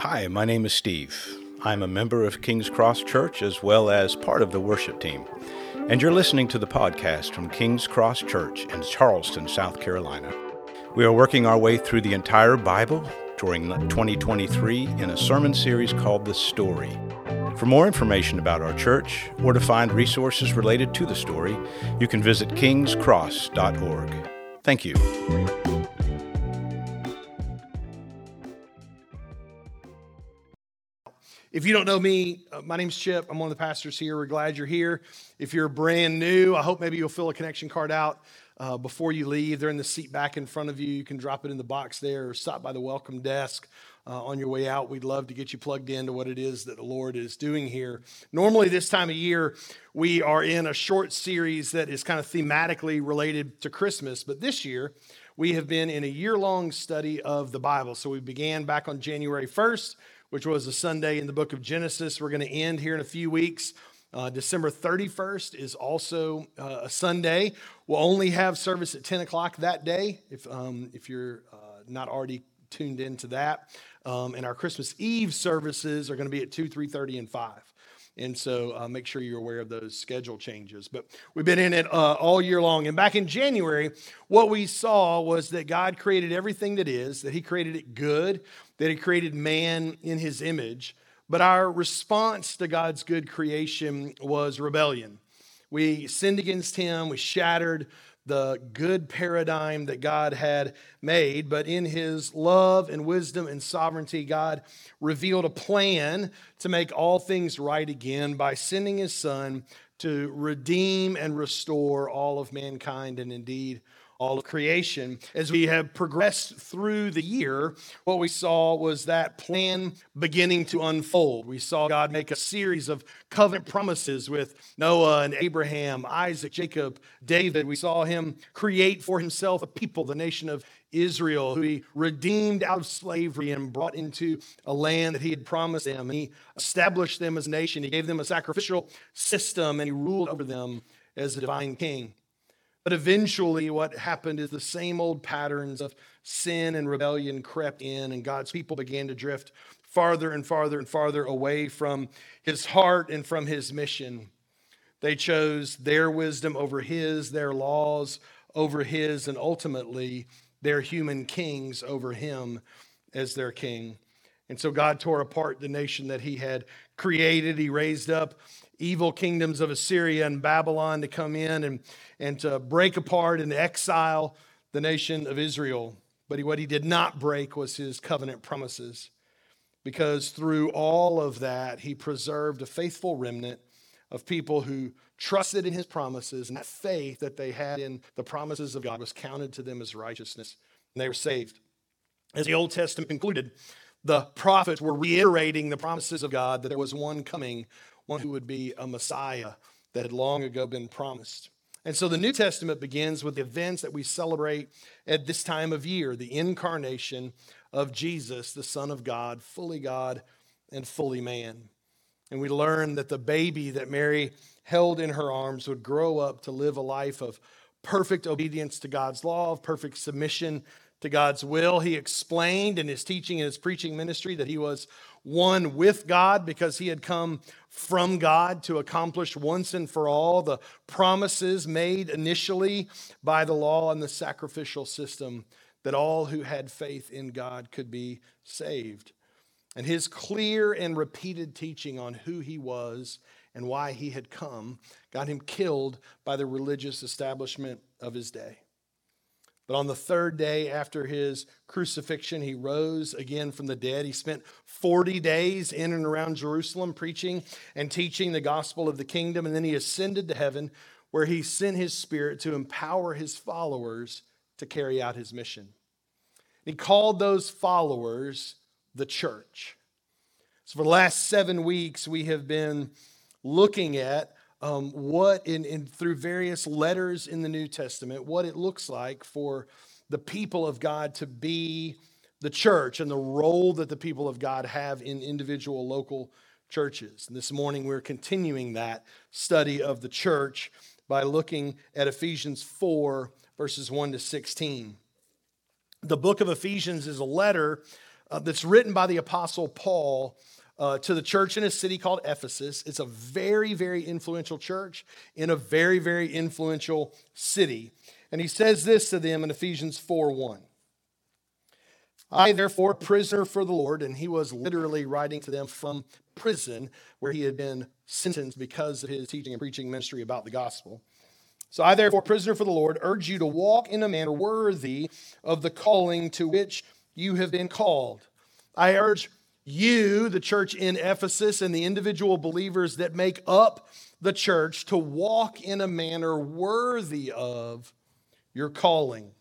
Hi, my name is Steve. I'm a member of King's Cross Church as well as part of the worship team. And you're listening to the podcast from King's Cross Church in Charleston, South Carolina. We are working our way through the entire Bible during 2023 in a sermon series called The Story. For more information about our church or to find resources related to the story, you can visit kingscross.org. Thank you. If you don't know me, uh, my name's Chip. I'm one of the pastors here. We're glad you're here. If you're brand new, I hope maybe you'll fill a connection card out uh, before you leave. They're in the seat back in front of you. You can drop it in the box there or stop by the welcome desk uh, on your way out. We'd love to get you plugged into what it is that the Lord is doing here. Normally, this time of year, we are in a short series that is kind of thematically related to Christmas, but this year, we have been in a year long study of the Bible. So we began back on January 1st which was a Sunday in the book of Genesis. We're going to end here in a few weeks. Uh, December 31st is also uh, a Sunday. We'll only have service at 10 o'clock that day if, um, if you're uh, not already tuned into that. Um, and our Christmas Eve services are going to be at 2, 3.30, and 5. And so uh, make sure you're aware of those schedule changes. But we've been in it uh, all year long. And back in January, what we saw was that God created everything that is, that He created it good, that He created man in His image. But our response to God's good creation was rebellion. We sinned against Him, we shattered the good paradigm that God had made, but in his love and wisdom and sovereignty, God revealed a plan to make all things right again by sending his son to redeem and restore all of mankind and indeed all of creation. As we have progressed through the year, what we saw was that plan beginning to unfold. We saw God make a series of covenant promises with Noah and Abraham, Isaac, Jacob, David. We saw him create for himself a people, the nation of Israel, who he redeemed out of slavery and brought into a land that he had promised them. He established them as a nation. He gave them a sacrificial system and he ruled over them as a divine king. But eventually, what happened is the same old patterns of sin and rebellion crept in, and God's people began to drift farther and farther and farther away from his heart and from his mission. They chose their wisdom over his, their laws over his, and ultimately their human kings over him as their king. And so God tore apart the nation that he had created. He raised up evil kingdoms of Assyria and Babylon to come in and, and to break apart and exile the nation of Israel. But what he did not break was his covenant promises, because through all of that, he preserved a faithful remnant of people who trusted in his promises, and that faith that they had in the promises of God was counted to them as righteousness, and they were saved. As the Old Testament concluded, the prophets were reiterating the promises of God that there was one coming one who would be a Messiah that had long ago been promised. And so the New Testament begins with the events that we celebrate at this time of year the incarnation of Jesus, the Son of God, fully God and fully man. And we learn that the baby that Mary held in her arms would grow up to live a life of perfect obedience to God's law, of perfect submission to God's will. He explained in his teaching and his preaching ministry that he was one with God because he had come from God to accomplish once and for all the promises made initially by the law and the sacrificial system that all who had faith in God could be saved. And his clear and repeated teaching on who he was and why he had come got him killed by the religious establishment of his day. But on the third day after his crucifixion, he rose again from the dead. He spent 40 days in and around Jerusalem preaching and teaching the gospel of the kingdom. And then he ascended to heaven, where he sent his spirit to empower his followers to carry out his mission. He called those followers the church. So, for the last seven weeks, we have been looking at um, what in, in through various letters in the New Testament, what it looks like for the people of God to be the church and the role that the people of God have in individual local churches. And this morning we're continuing that study of the church by looking at Ephesians 4, verses 1 to 16. The book of Ephesians is a letter uh, that's written by the Apostle Paul uh, to the church in a city called Ephesus. It's a very, very influential church in a very, very influential city. And he says this to them in Ephesians 4 1. I, therefore, prisoner for the Lord, and he was literally writing to them from prison where he had been sentenced because of his teaching and preaching ministry about the gospel. So I, therefore, prisoner for the Lord, urge you to walk in a manner worthy of the calling to which you have been called. I urge you, the church in Ephesus, and the individual believers that make up the church to walk in a manner worthy of your calling.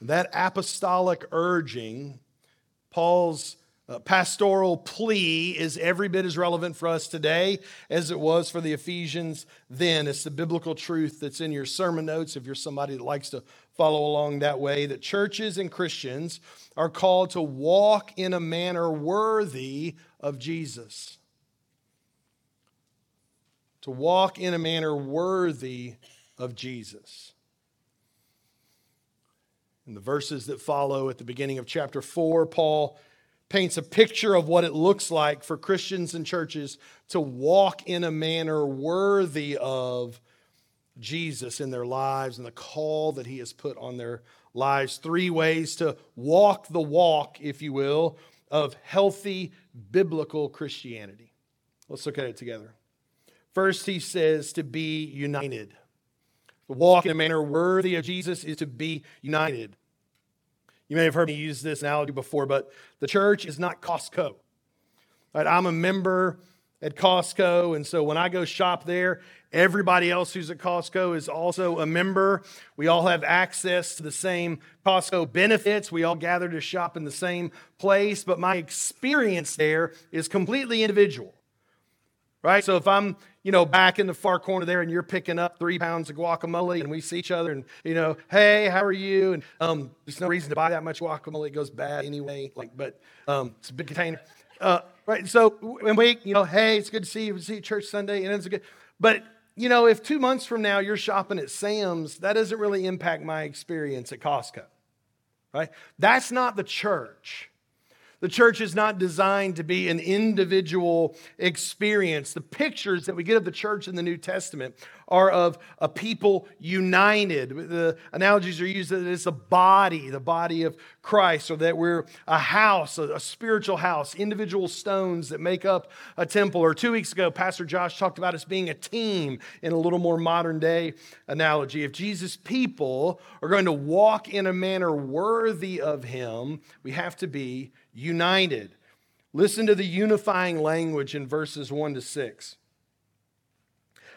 That apostolic urging, Paul's uh, pastoral plea is every bit as relevant for us today as it was for the Ephesians then. It's the biblical truth that's in your sermon notes if you're somebody that likes to follow along that way. That churches and Christians are called to walk in a manner worthy of Jesus. To walk in a manner worthy of Jesus. In the verses that follow at the beginning of chapter 4, Paul paints a picture of what it looks like for Christians and churches to walk in a manner worthy of Jesus in their lives and the call that he has put on their lives. Three ways to walk the walk, if you will, of healthy biblical Christianity. Let's look at it together. First, he says to be united. To walk in a manner worthy of Jesus is to be united. You may have heard me use this analogy before, but the church is not Costco. Right? I'm a member at Costco, and so when I go shop there, everybody else who's at Costco is also a member. We all have access to the same Costco benefits. We all gather to shop in the same place, but my experience there is completely individual. Right? So if I'm you know, back in the far corner there and you're picking up three pounds of guacamole and we see each other and, you know, hey, how are you? And um, there's no reason to buy that much guacamole. It goes bad anyway. Like, but um, it's a big container. Uh, right. So when we, you know, hey, it's good to see you. See you church Sunday. And it's good, but, you know, if two months from now you're shopping at Sam's, that doesn't really impact my experience at Costco. Right. That's not the church. The church is not designed to be an individual experience. The pictures that we get of the church in the New Testament are of a people united. The analogies are used that it's a body, the body of Christ, or that we're a house, a, spiritual house, individual stones that make up a temple. Or two weeks ago, Pastor Josh talked about us being a team in a little more modern day analogy. If Jesus' people are going to walk in a manner worthy of him, we have to be united. Listen to the unifying language in verses 1 to 6.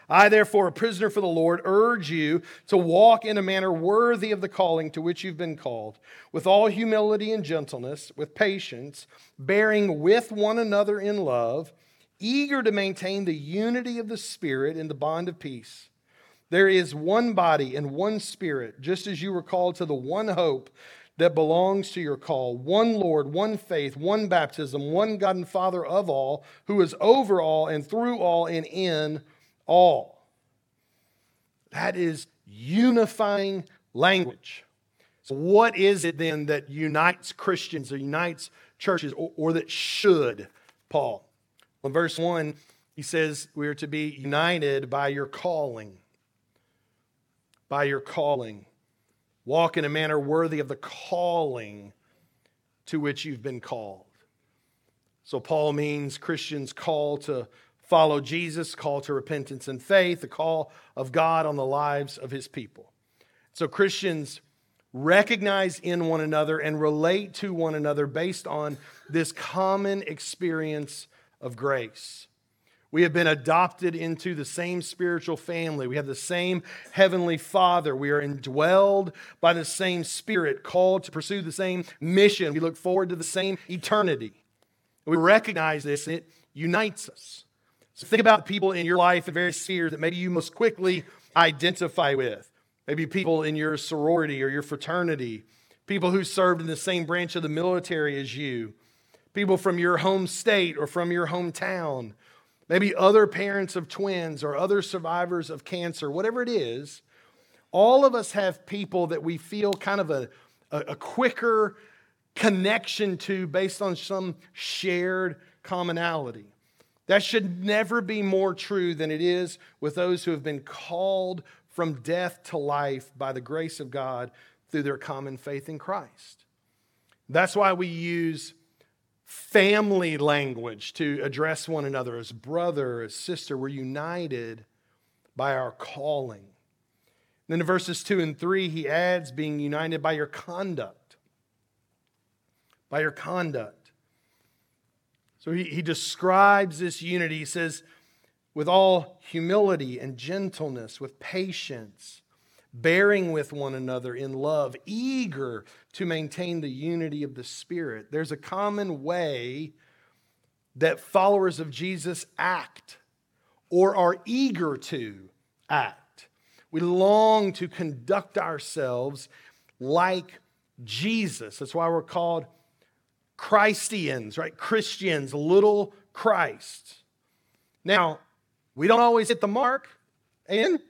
I, therefore, a prisoner for the Lord, urge you to walk in a manner worthy of the calling to which you've been called, with all humility and gentleness, with patience, bearing with one another in love, eager to maintain the unity of the Spirit in the bond of peace. There is one body and one Spirit, just as you were called to the one hope that belongs to your call one Lord, one faith, one baptism, one God and Father of all, who is over all and through all and in all. That is unifying language. So, what is it then that unites Christians or unites churches or, or that should, Paul? Well, in verse 1, he says we are to be united by your calling. By your calling. Walk in a manner worthy of the calling to which you've been called. So, Paul means Christians call to follow Jesus, call to repentance and faith, the call of God on the lives of his people. So, Christians recognize in one another and relate to one another based on this common experience of grace. We have been adopted into the same spiritual family. We have the same heavenly Father. We are indwelled by the same Spirit, called to pursue the same mission. We look forward to the same eternity. We recognize this, and it unites us. So think about people in your life in various spheres that maybe you most quickly identify with. Maybe people in your sorority or your fraternity, people who served in the same branch of the military as you, people from your home state or from your hometown maybe other parents of twins or other survivors of cancer, whatever it is, all of us have people that we feel kind of a, a, a quicker connection to based on some shared commonality. That should never be more true than it is with those who have been called from death to life by the grace of God through their common faith in Christ. That's why we use family language to address one another as brother, as sister. We're united by our calling. Then in verses 2 and 3, he adds being united by your conduct. By your conduct. So he, he describes this unity. He says, with all humility and gentleness, with patience, bearing with one another in love, eager to maintain the unity of the Spirit. There's a common way that followers of Jesus act or are eager to act. We long to conduct ourselves like Jesus. That's why we're called Christians, right? Christians, little Christ. Now, we don't always hit the mark, and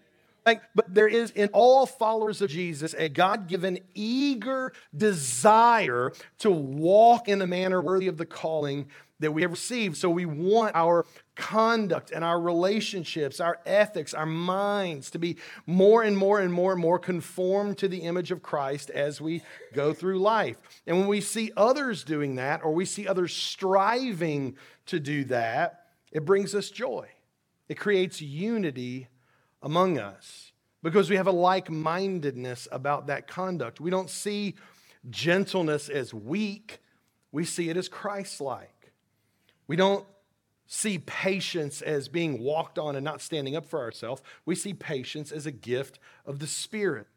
like, but there is in all followers of Jesus a God given eager desire to walk in a manner worthy of the calling that we have received. So we want our conduct and our relationships, our ethics, our minds to be more and more and more and more conformed to the image of Christ as we go through life. And when we see others doing that or we see others striving to do that, it brings us joy. It creates unity among us because we have a like mindedness about that conduct. We don't see gentleness as weak, we see it as Christ like. We don't see patience as being walked on and not standing up for ourselves. We see patience as a gift of the Spirit.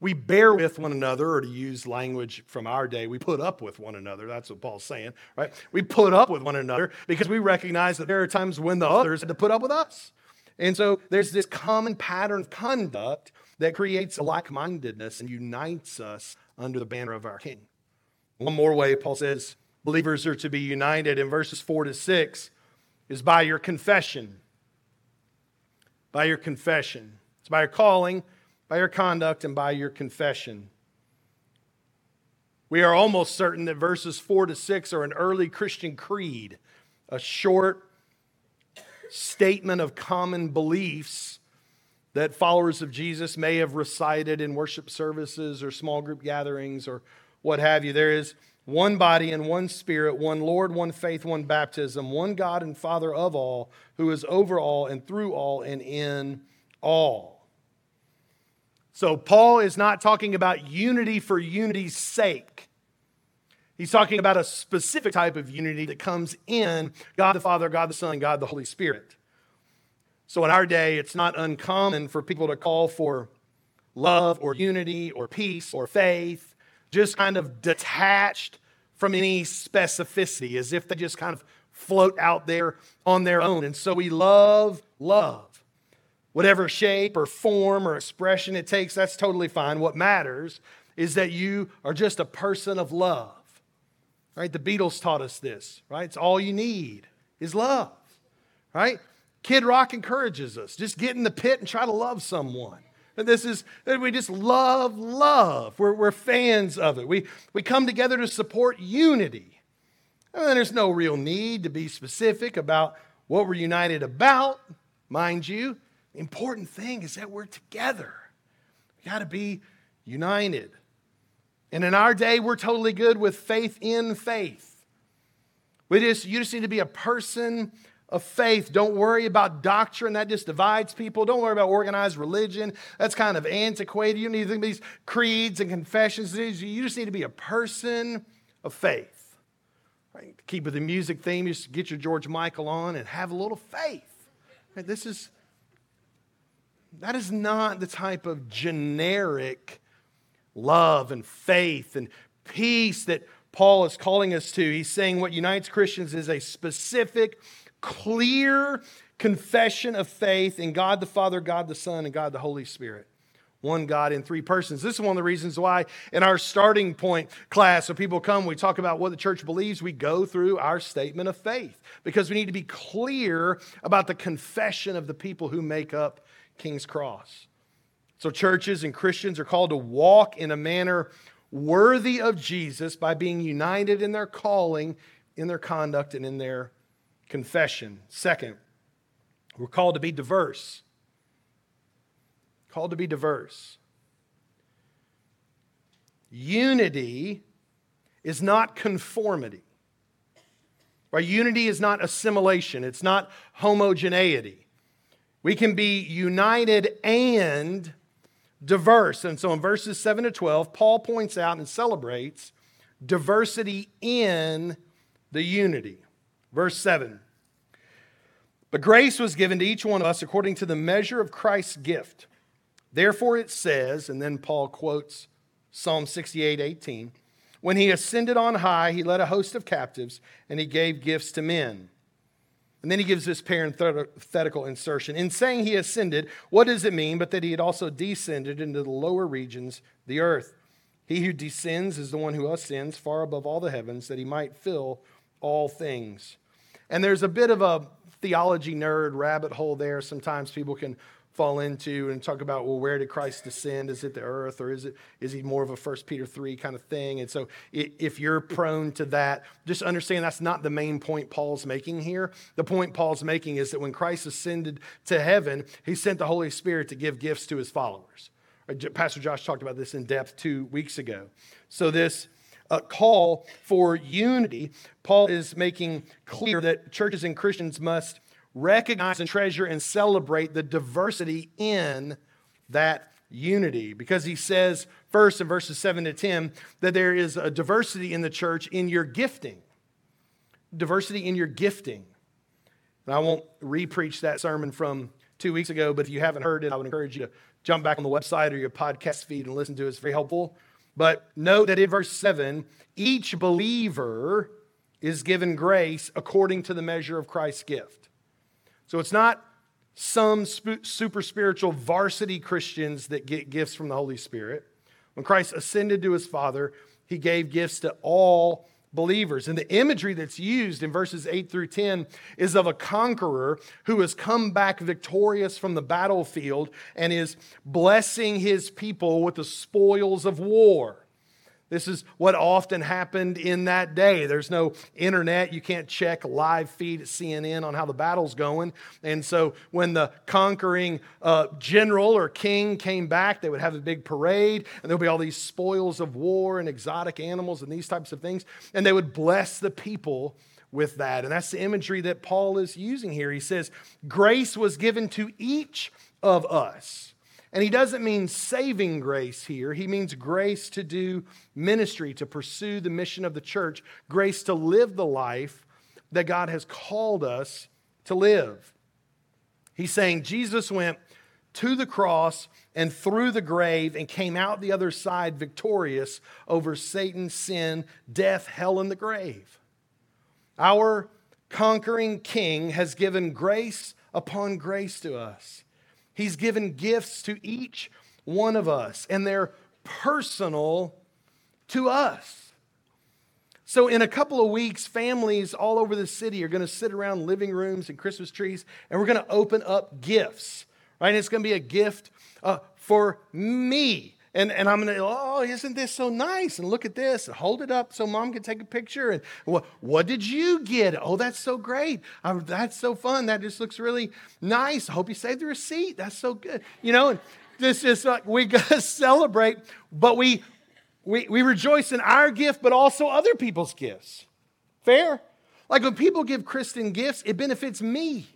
We bear with one another, or to use language from our day, we put up with one another. That's what Paul's saying, right? We put up with one another because we recognize that there are times when the others had to put up with us. And so there's this common pattern of conduct that creates a like mindedness and unites us under the banner of our King. One more way, Paul says, believers are to be united in verses 4 to 6 is by your confession. By your confession. It's by your calling, by your conduct, and by your confession. We are almost certain that verses 4 to 6 are an early Christian creed, a short, statement of common beliefs that followers of Jesus may have recited in worship services or small group gatherings or what have you. There is one body and one spirit, one Lord, one faith, one baptism, one God and Father of all, who is over all and through all and in all. So, Paul is not talking about unity for unity's sake. He's talking about a specific type of unity that comes in God the Father, God the Son, God the Holy Spirit. So in our day, it's not uncommon for people to call for love or unity or peace or faith, just kind of detached from any specificity, as if they just kind of float out there on their own. And so we love love. Whatever shape or form or expression it takes, that's totally fine. What matters is that you are just a person of love. Right? The Beatles taught us this, right? It's all you need is love. Right? Kid Rock encourages us. Just get in the pit and try to love someone. And this is that we just love love. We're, we're fans of it. We, we come together to support unity. And there's no real need to be specific about what we're united about, mind you. The important thing is that we're together. We got to be united. And in our day, we're totally good with faith in faith. We just, you just need to be a person of faith. Don't worry about doctrine. That just divides people. Don't worry about organized religion. That's kind of antiquated. You need these creeds and confessions. You just need to be a person of faith. Right? Keep with the music theme. Just get your George Michael on and have a little faith. Right? This is that is not the type of generic love and faith and peace that Paul is calling us to. He's saying what unites Christians is a specific, clear confession of faith in God the Father, God the Son, and God the Holy Spirit. One God in three persons. This is one of the reasons why, in our starting point class, when people come, we talk about what the church believes, we go through our statement of faith because we need to be clear about the confession of the people who make up King's Cross. So, churches and Christians are called to walk in a manner worthy of Jesus by being united in their calling, in their conduct, and in their confession. Second, we're called to be diverse. Called to be diverse. Unity is not conformity. Right? Unity is not assimilation, it's not homogeneity. We can be united and diverse. And so in verses 7 to 12, Paul points out and celebrates diversity in the unity. Verse 7 But grace was given to each one of us according to the measure of Christ's gift. Therefore it says, and then Paul quotes Psalm 68 18, when he ascended on high, he led a host of captives and he gave gifts to men. And then he gives this parenthetical insertion. In saying he ascended, what does it mean but that he had also descended into the lower regions, the earth? He who descends is the one who ascends far above all the heavens, that he might fill all things. And there's a bit of a theology nerd rabbit hole there. Sometimes people can fall into and talk about well where did christ descend? Is it the earth or is it is he more of a first peter 3 kind of thing? And so if you're prone to that just understand that's not the main point paul's making here. The point paul's making is that when christ ascended to heaven he sent the holy spirit to give gifts to his followers. Pastor josh talked about this in depth two weeks ago. So this uh, call for unity paul is making clear that churches and christians must recognize and treasure and celebrate the diversity in that unity. Because he says first in verses 7 to 10 that there is a diversity in the church in your gifting. Diversity in your gifting. And i won't repreach that sermon from two weeks ago but if you haven't heard it i would encourage you to jump back on the website or your podcast feed and listen to it. It's very helpful. But note that in verse 7 each believer is given grace according to the measure of christ's gift so it's not some super spiritual varsity Christians that get gifts from the Holy Spirit. When Christ ascended to his Father, he gave gifts to all believers. And the imagery that's used in verses 8 through 10 is of a conqueror who has come back victorious from the battlefield and is blessing his people with the spoils of war. This is what often happened in that day. There's no internet. You can't check live feed at CNN on how the battle's going. And so when the conquering uh, general or king came back, they would have a big parade, and there'll be all these spoils of war and exotic animals and these types of things. And they would bless the people with that. And that's the imagery that Paul is using here. He says, Grace was given to each of us. And he doesn't mean saving grace here. He means grace to do ministry, to pursue the mission of the church, grace to live the life that God has called us to live. He's saying Jesus went to the cross and through the grave and came out the other side victorious over Satan, sin, death, hell, and the grave. Our conquering king has given grace upon grace to us. He's given gifts to each one of us, and they're personal to us. So, in a couple of weeks, families all over the city are going to sit around living rooms and Christmas trees, and we're going to open up gifts, right? And it's going to be a gift uh, for me. And, and I'm going to, oh, isn't this so nice? And look at this. And hold it up so mom can take a picture. And what, what did you get? Oh, that's so great. Oh, that's so fun. That just looks really nice. I hope you saved the receipt. That's so good. You know, and this is like we got to celebrate, but we, we, we rejoice in our gift, but also other people's gifts. Fair? Like when people give Kristen gifts, it benefits me.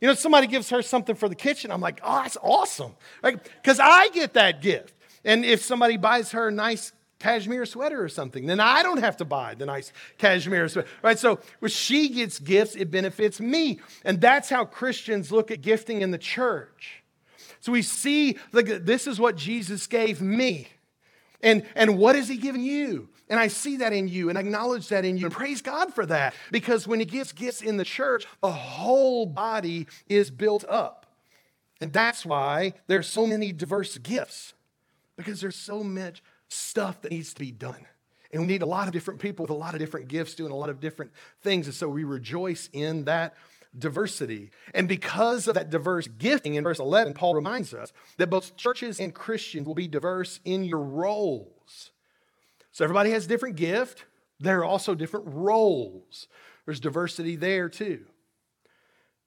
You know, somebody gives her something for the kitchen. I'm like, oh, that's awesome. Because I get that gift. And if somebody buys her a nice cashmere sweater or something, then I don't have to buy the nice cashmere sweater. Right? So when she gets gifts, it benefits me. And that's how Christians look at gifting in the church. So we see like, this is what Jesus gave me. And, and what is he giving you? And I see that in you and acknowledge that in you and praise God for that. Because when he gives gifts in the church, the whole body is built up. And that's why there's so many diverse gifts because there's so much stuff that needs to be done. And we need a lot of different people with a lot of different gifts doing a lot of different things. And so we rejoice in that diversity. And because of that diverse gifting, in verse 11, Paul reminds us that both churches and Christians will be diverse in your roles. So everybody has a different gift. There are also different roles. There's diversity there too.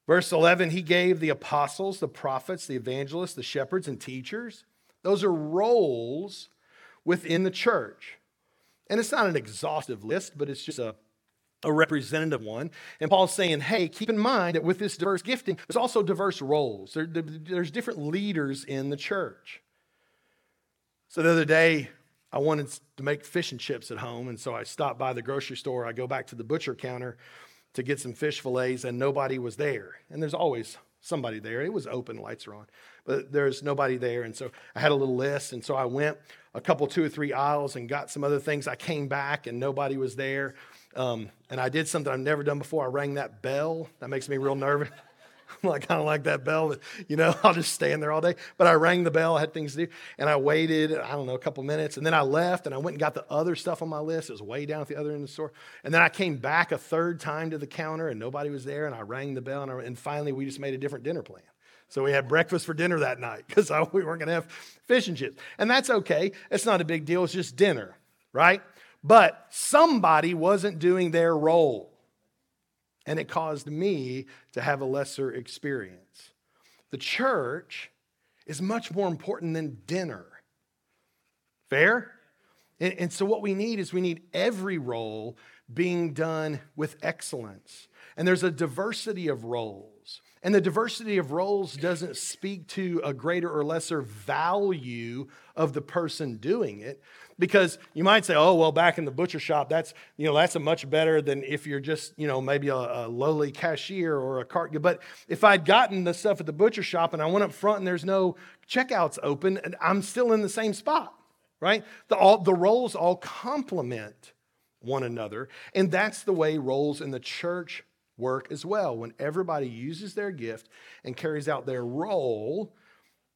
Verse 11, he gave the apostles, the prophets, the evangelists, the shepherds, and teachers. Those are roles within the church. And it's not an exhaustive list, but it's just a, a representative one. And Paul's saying, hey, keep in mind that with this diverse gifting, there's also diverse roles. There, there's different leaders in the church. So the other day, I wanted to make fish and chips at home, and so I stopped by the grocery store. I go back to the butcher counter to get some fish fillets, and nobody was there. And there's always somebody there. It was open, lights are on, but there's nobody there. And so I had a little list, and so I went a couple, two or three aisles and got some other things. I came back, and nobody was there. Um, and I did something I've never done before. I rang that bell. That makes me real nervous. I'm like kind of like that bell you know, I'll just stand there all day. But I rang the bell, I had things to do, and I waited, I don't know, a couple minutes, and then I left and I went and got the other stuff on my list. It was way down at the other end of the store. And then I came back a third time to the counter and nobody was there, and I rang the bell, and, I, and finally we just made a different dinner plan. So we had breakfast for dinner that night because we weren't going to have fish and chips. And that's okay. It's not a big deal. It's just dinner, right? But somebody wasn't doing their role and it caused me to have a lesser experience. The church is much more important than dinner. Fair? And, and, so, what we need is we need every role being done with excellence. And there's a diversity of roles. And the diversity of roles doesn't speak to a greater or lesser value of the person doing it, because you might say, oh, well, back in the butcher shop, that's, you know, that's a much better than if you're just, you know, maybe a, a lowly cashier or a cart. But if I'd gotten the stuff at the butcher shop and I went up front and there's no checkouts open, and I'm still in the same spot, right? The, all, the roles all complement one another. And that's the way roles in the church work as well. When everybody uses their gift and carries out their role,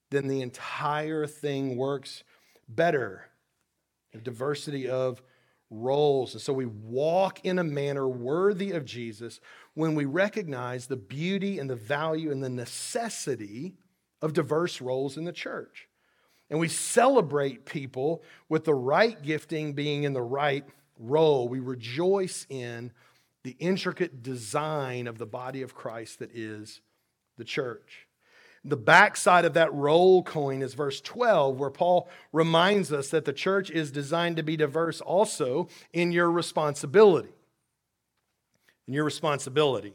then the entire thing works better diversity of roles. And so we walk in a manner worthy of Jesus when we recognize the beauty and the value and the necessity of diverse roles in the church. And we celebrate people with the right gifting being in the right role. We rejoice in the intricate design of the body of Christ that is the church. The backside of that roll coin is verse 12, where Paul reminds us that the church is designed to be diverse also in your responsibility. In your responsibility.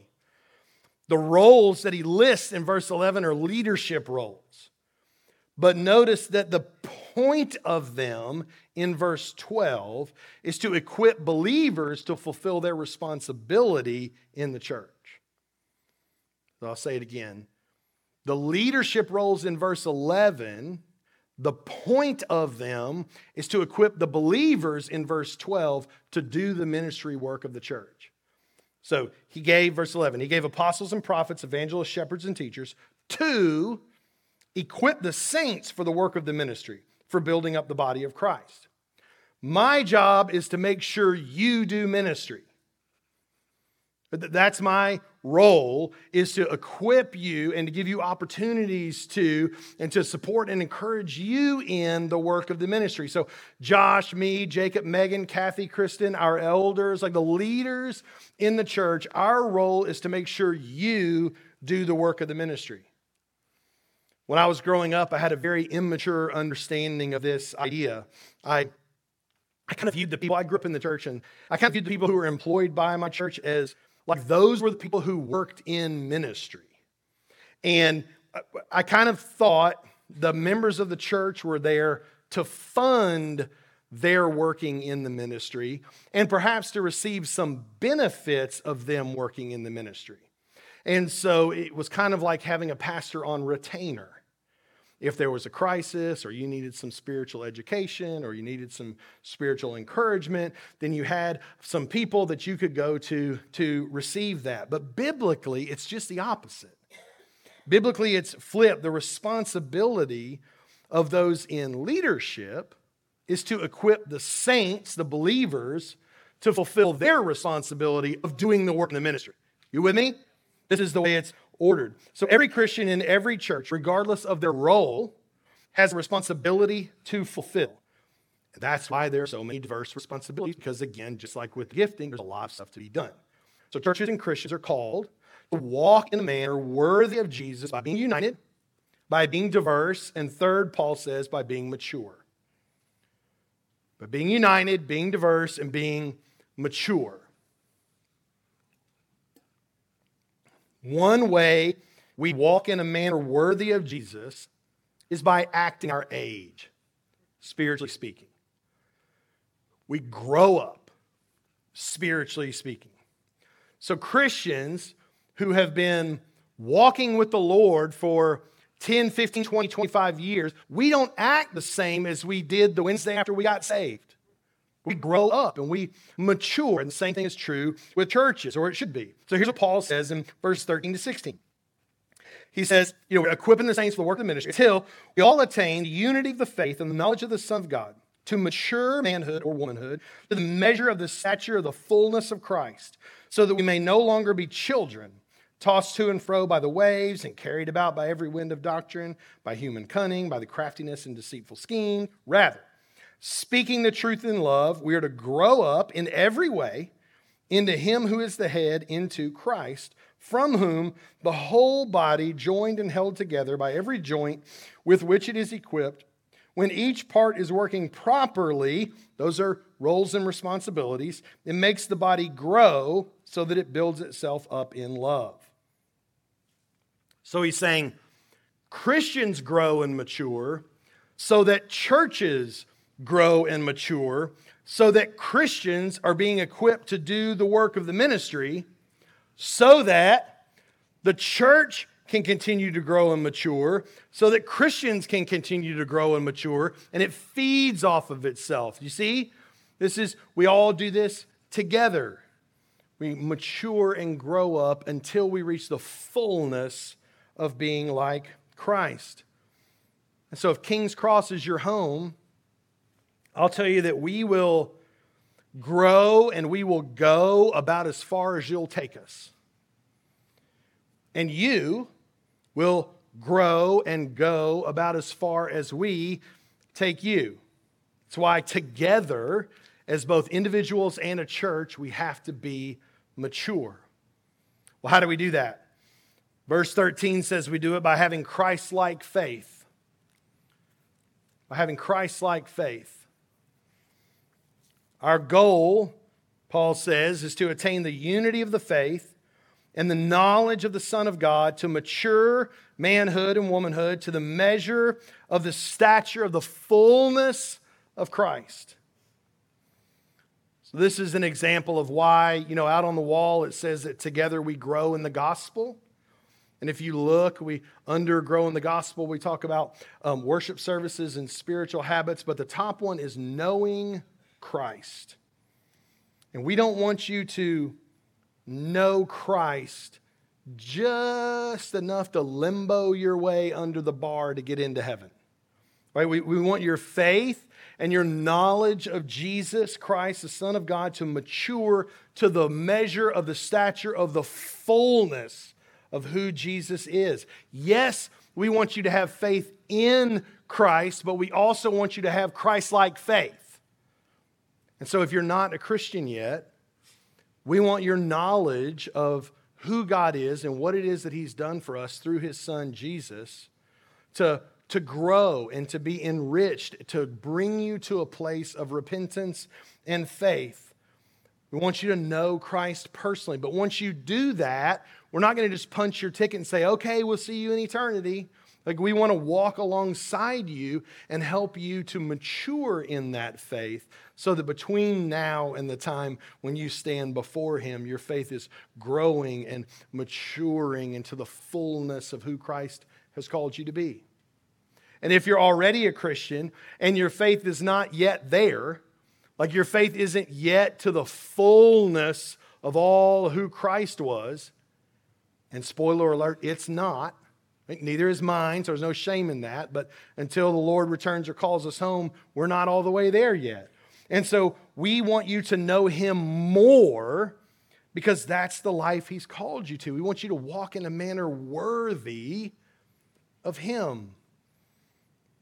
The roles that he lists in verse 11 are leadership roles. But notice that the point of them in verse 12 is to equip believers to fulfill their responsibility in the church. So I'll say it again. The leadership roles in verse 11, the point of them is to equip the believers in verse 12 to do the ministry work of the church. So he gave, verse 11, he gave apostles and prophets, evangelists, shepherds, and teachers to equip the saints for the work of the ministry, for building up the body of Christ. My job is to make sure you do ministry. That's my role is to equip you and to give you opportunities to and to support and encourage you in the work of the ministry. So Josh, me, Jacob, Megan, Kathy, Kristen, our elders, like the leaders in the church, our role is to make sure you do the work of the ministry. When I was growing up, I had a very immature understanding of this idea. I I kind of viewed the people I grew up in the church and I kind of viewed the people who were employed by my church as like those were the people who worked in ministry. And I kind of thought the members of the church were there to fund their working in the ministry and perhaps to receive some benefits of them working in the ministry. And so it was kind of like having a pastor on retainer if there was a crisis or you needed some spiritual education or you needed some spiritual encouragement, then you had some people that you could go to to receive that. But biblically, it's just the opposite. Biblically, it's flipped. The responsibility of those in leadership is to equip the saints, the believers, to fulfill their responsibility of doing the work in the ministry. You with me? This is the way it's ordered. So every Christian in every church, regardless of their role, has a responsibility to fulfill. That's why there are so many diverse responsibilities, because again, just like with gifting, there's a lot of stuff to be done. So churches and Christians are called to walk in a manner worthy of Jesus by being united, by being diverse, and third, Paul says, by being mature. But being united, being diverse, and being mature. One way we walk in a manner worthy of Jesus is by acting our age, spiritually speaking. We grow up, spiritually speaking. So, Christians who have been walking with the Lord for 10, 15, 20, 25 years, we don't act the same as we did the Wednesday after we got saved. We grow up and we mature. And the same thing is true with churches, or it should be. So here's what Paul says in verse 13 to 16. He says, you know, equipping the saints for the work of the ministry until we all attain unity of the faith and the knowledge of the Son of God, to mature manhood or womanhood, to the measure of the stature of the fullness of Christ, so that we may no longer be children tossed to and fro by the waves and carried about by every wind of doctrine, by human cunning, by the craftiness and deceitful scheme. Rather, speaking the truth in love, we are to grow up in every way into Him who is the head, into Christ, from whom the whole body, joined and held together by every joint with which it is equipped, when each part is working properly, those are roles and responsibilities, it makes the body grow so that it builds itself up in love. So he's saying Christians grow and mature so that churches grow and mature, so that Christians are being equipped to do the work of the ministry, so that the church can continue to grow and mature, so that Christians can continue to grow and mature, and it feeds off of itself. You see, this is, we all do this together. We mature and grow up until we reach the fullness of being like Christ. And so, if King's Cross is your home, I'll tell you that we will grow and we will go about as far as you'll take us. And you will grow and go about as far as we take you. It's why, together, as both individuals and a church, we have to be mature. Well, how do we do that? Verse 13 says we do it by having Christ like faith. By having Christ like faith. Our goal, Paul says, is to attain the unity of the faith and the knowledge of the Son of God, to mature manhood and womanhood to the measure of the stature of the fullness of Christ. So, this is an example of why, you know, out on the wall it says that together we grow in the gospel. And if you look, we undergrow in the gospel. We talk about um, worship services and spiritual habits, but the top one is knowing Christ. And we don't want you to know Christ just enough to limbo your way under the bar to get into heaven. Right? We, we want your faith and your knowledge of Jesus Christ, the Son of God, to mature to the measure of the stature of the fullness of who Jesus is. Yes, we want you to have faith in Christ, but we also want you to have Christ like faith. And so, if you're not a Christian yet, we want your knowledge of who God is and what it is that He's done for us through His Son Jesus to, to grow and to be enriched, to bring you to a place of repentance and faith. We want you to know Christ personally. But once you do that, we're not going to just punch your ticket and say, okay, we'll see you in eternity. Like, we want to walk alongside you and help you to mature in that faith so that between now and the time when you stand before Him, your faith is growing and maturing into the fullness of who Christ has called you to be. And if you're already a Christian and your faith is not yet there, like your faith isn't yet to the fullness of all who Christ was, and spoiler alert, it's not. Neither is mine, so there's no shame in that. But until the Lord returns or calls us home, we're not all the way there yet. And so we want you to know Him more because that's the life He's called you to. We want you to walk in a manner worthy of Him.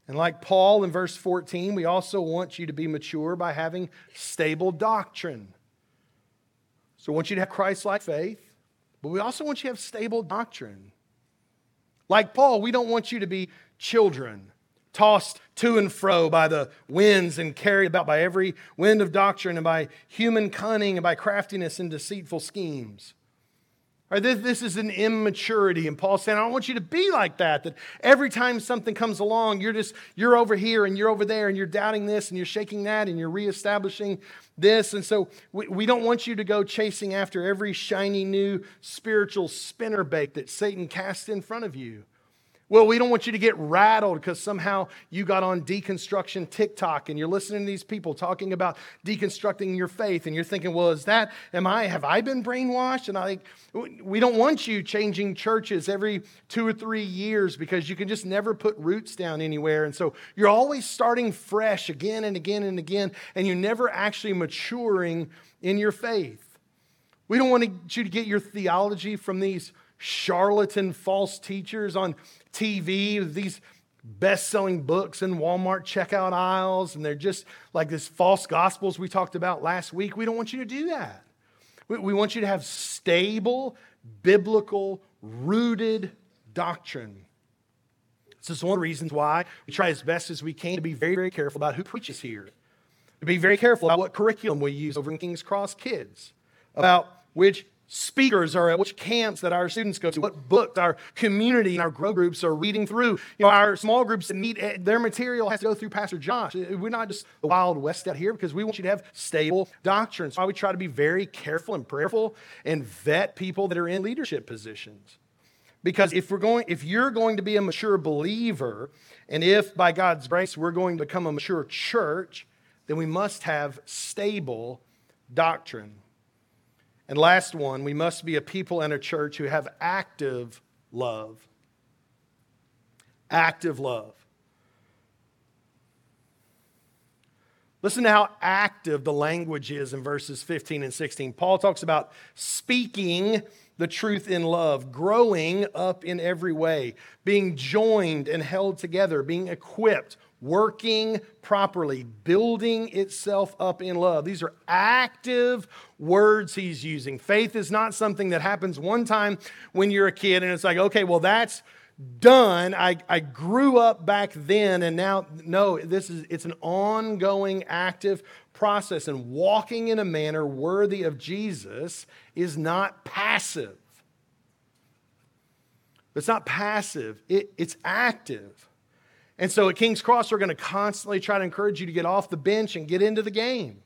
And like Paul in verse 14, we also want you to be mature by having stable doctrine. So we want you to have Christ like faith, but we also want you to have stable doctrine. Like Paul, we don't want you to be children, tossed to and fro by the winds and carried about by every wind of doctrine and by human cunning and by craftiness and deceitful schemes. Or this, this is an immaturity. And Paul's saying, I don't want you to be like that, that every time something comes along, you're just, you're over here and you're over there and you're doubting this and you're shaking that and you're reestablishing this. And so we, we don't want you to go chasing after every shiny new spiritual spinnerbait that Satan casts in front of you. Well, we don't want you to get rattled because somehow you got on deconstruction TikTok and you're listening to these people talking about deconstructing your faith and you're thinking, well, is that, am I, have I been brainwashed? And I, we don't want you changing churches every two or three years because you can just never put roots down anywhere. And so you're always starting fresh again and again and again, and you're never actually maturing in your faith. We don't want you to get your theology from these charlatan false teachers on TV these best selling books in Walmart checkout aisles, and they're just like this false gospels we talked about last week. We don't want you to do that. We, we want you to have stable, biblical, rooted doctrine. This is one of the reasons why we try as best as we can to be very, very careful about who preaches here, to be very careful about what curriculum we use over in King's Cross Kids, about which speakers are at which camps that our students go to, what books our community and our grow groups are reading through. You know, our small groups that meet, eh, their material has to go through Pastor Josh. Eh, we're not just the Wild West out here because we want you to have stable doctrine. So I would try to be very careful and prayerful and vet people that are in leadership positions. Because if we're going, if you're going to be a mature believer, and if by God's grace we're going to become a mature church, then we must have stable doctrine. And last one, we must be a people and a church who have active love. Active love. Listen to how active the language is in verses 15 and 16. Paul talks about speaking the truth in love, growing up in every way, being joined and held together, being equipped, working properly, building itself up in love. These are active words he's using. Faith is not something that happens one time when you're a kid and it's like, okay, well, that's done. I, I grew up back then and now, no, this is, it's an ongoing active process. And walking in a manner worthy of Jesus is not passive. It's not passive, it, it's active. And so at King's Cross, we're going to constantly try to encourage you to get off the bench and get into the game.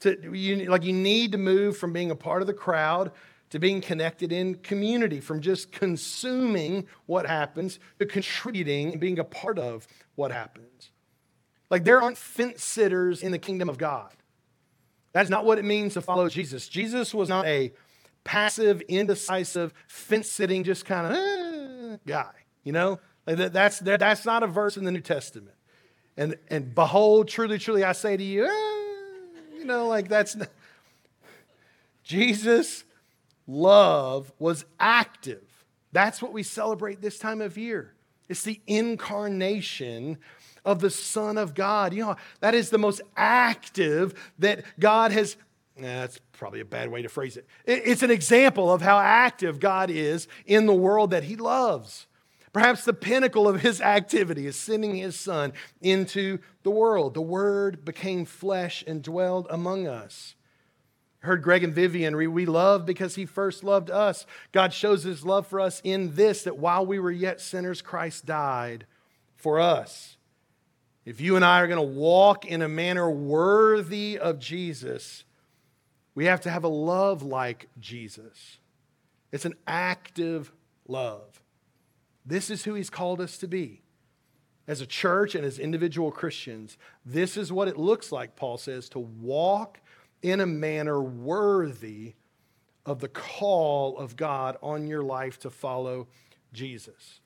To, you, like you need to move from being a part of the crowd to being connected in community, from just consuming what happens to contributing and being a part of what happens. Like there aren't fence sitters in the kingdom of God. That's not what it means to follow Jesus. Jesus was not a passive, indecisive, fence sitting, just kind of eh, guy, you know? That's, that's not a verse in the New Testament. And, and behold, truly, truly, I say to you, eh, you know, like that's not. Jesus' love was active. That's what we celebrate this time of year. It's the incarnation of the Son of God. You know, that is the most active that God has. that's probably a bad way to phrase it. It's an example of how active God is in the world that He loves. Perhaps the pinnacle of his activity is sending his son into the world. The word became flesh and dwelled among us. heard Greg and Vivian We love because he first loved us. God shows his love for us in this that while we were yet sinners, Christ died for us. If you and I are going to walk in a manner worthy of Jesus, we have to have a love like Jesus. It's an active love. This is who he's called us to be. As a church and as individual Christians, this is what it looks like, Paul says, to walk in a manner worthy of the call of God on your life to follow Jesus.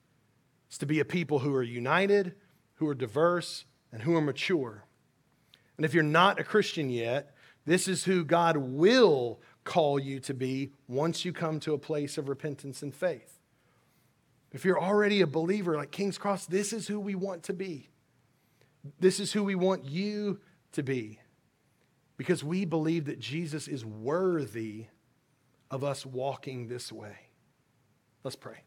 It's to be a people who are united, who are diverse, and who are mature. And if you're not a Christian yet, this is who God will call you to be once you come to a place of repentance and faith. If you're already a believer like King's Cross, this is who we want to be. This is who we want you to be because we believe that Jesus is worthy of us walking this way. Let's pray.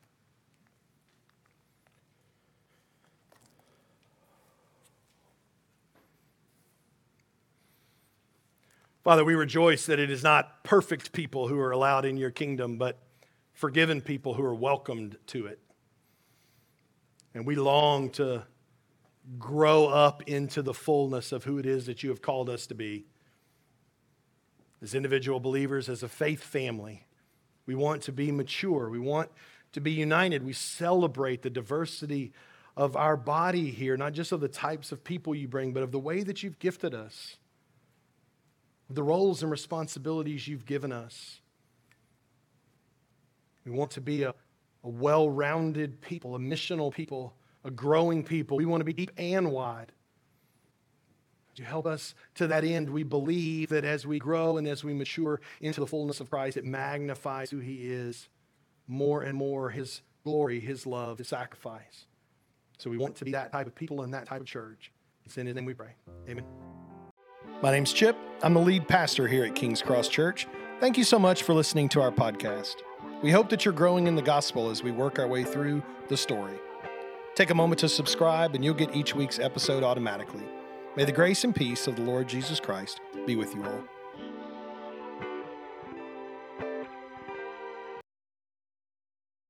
Father, we rejoice that it is not perfect people who are allowed in your kingdom, but forgiven people who are welcomed to it. And we long to grow up into the fullness of who it is that you have called us to be. As individual believers, as a faith family, we want to be mature. We want to be united. We celebrate the diversity of our body here, not just of the types of people you bring, but of the way that you've gifted us, the roles and responsibilities you've given us. We want to be a, a well rounded people, a missional people, a growing people. We want to be deep and wide. Would you help us to that end? We believe that as we grow and as we mature into the fullness of Christ, it magnifies who He is more and more His glory, His love, His sacrifice. So we want to be that type of people and that type of church. It's in His name we pray. Amen. My name's Chip. I'm the lead pastor here at King's Cross Church. Thank you so much for listening to our podcast. We hope that you're growing in the gospel as we work our way through the story. Take a moment to subscribe, and you'll get each week's episode automatically. May the grace and peace of the Lord Jesus Christ be with you all.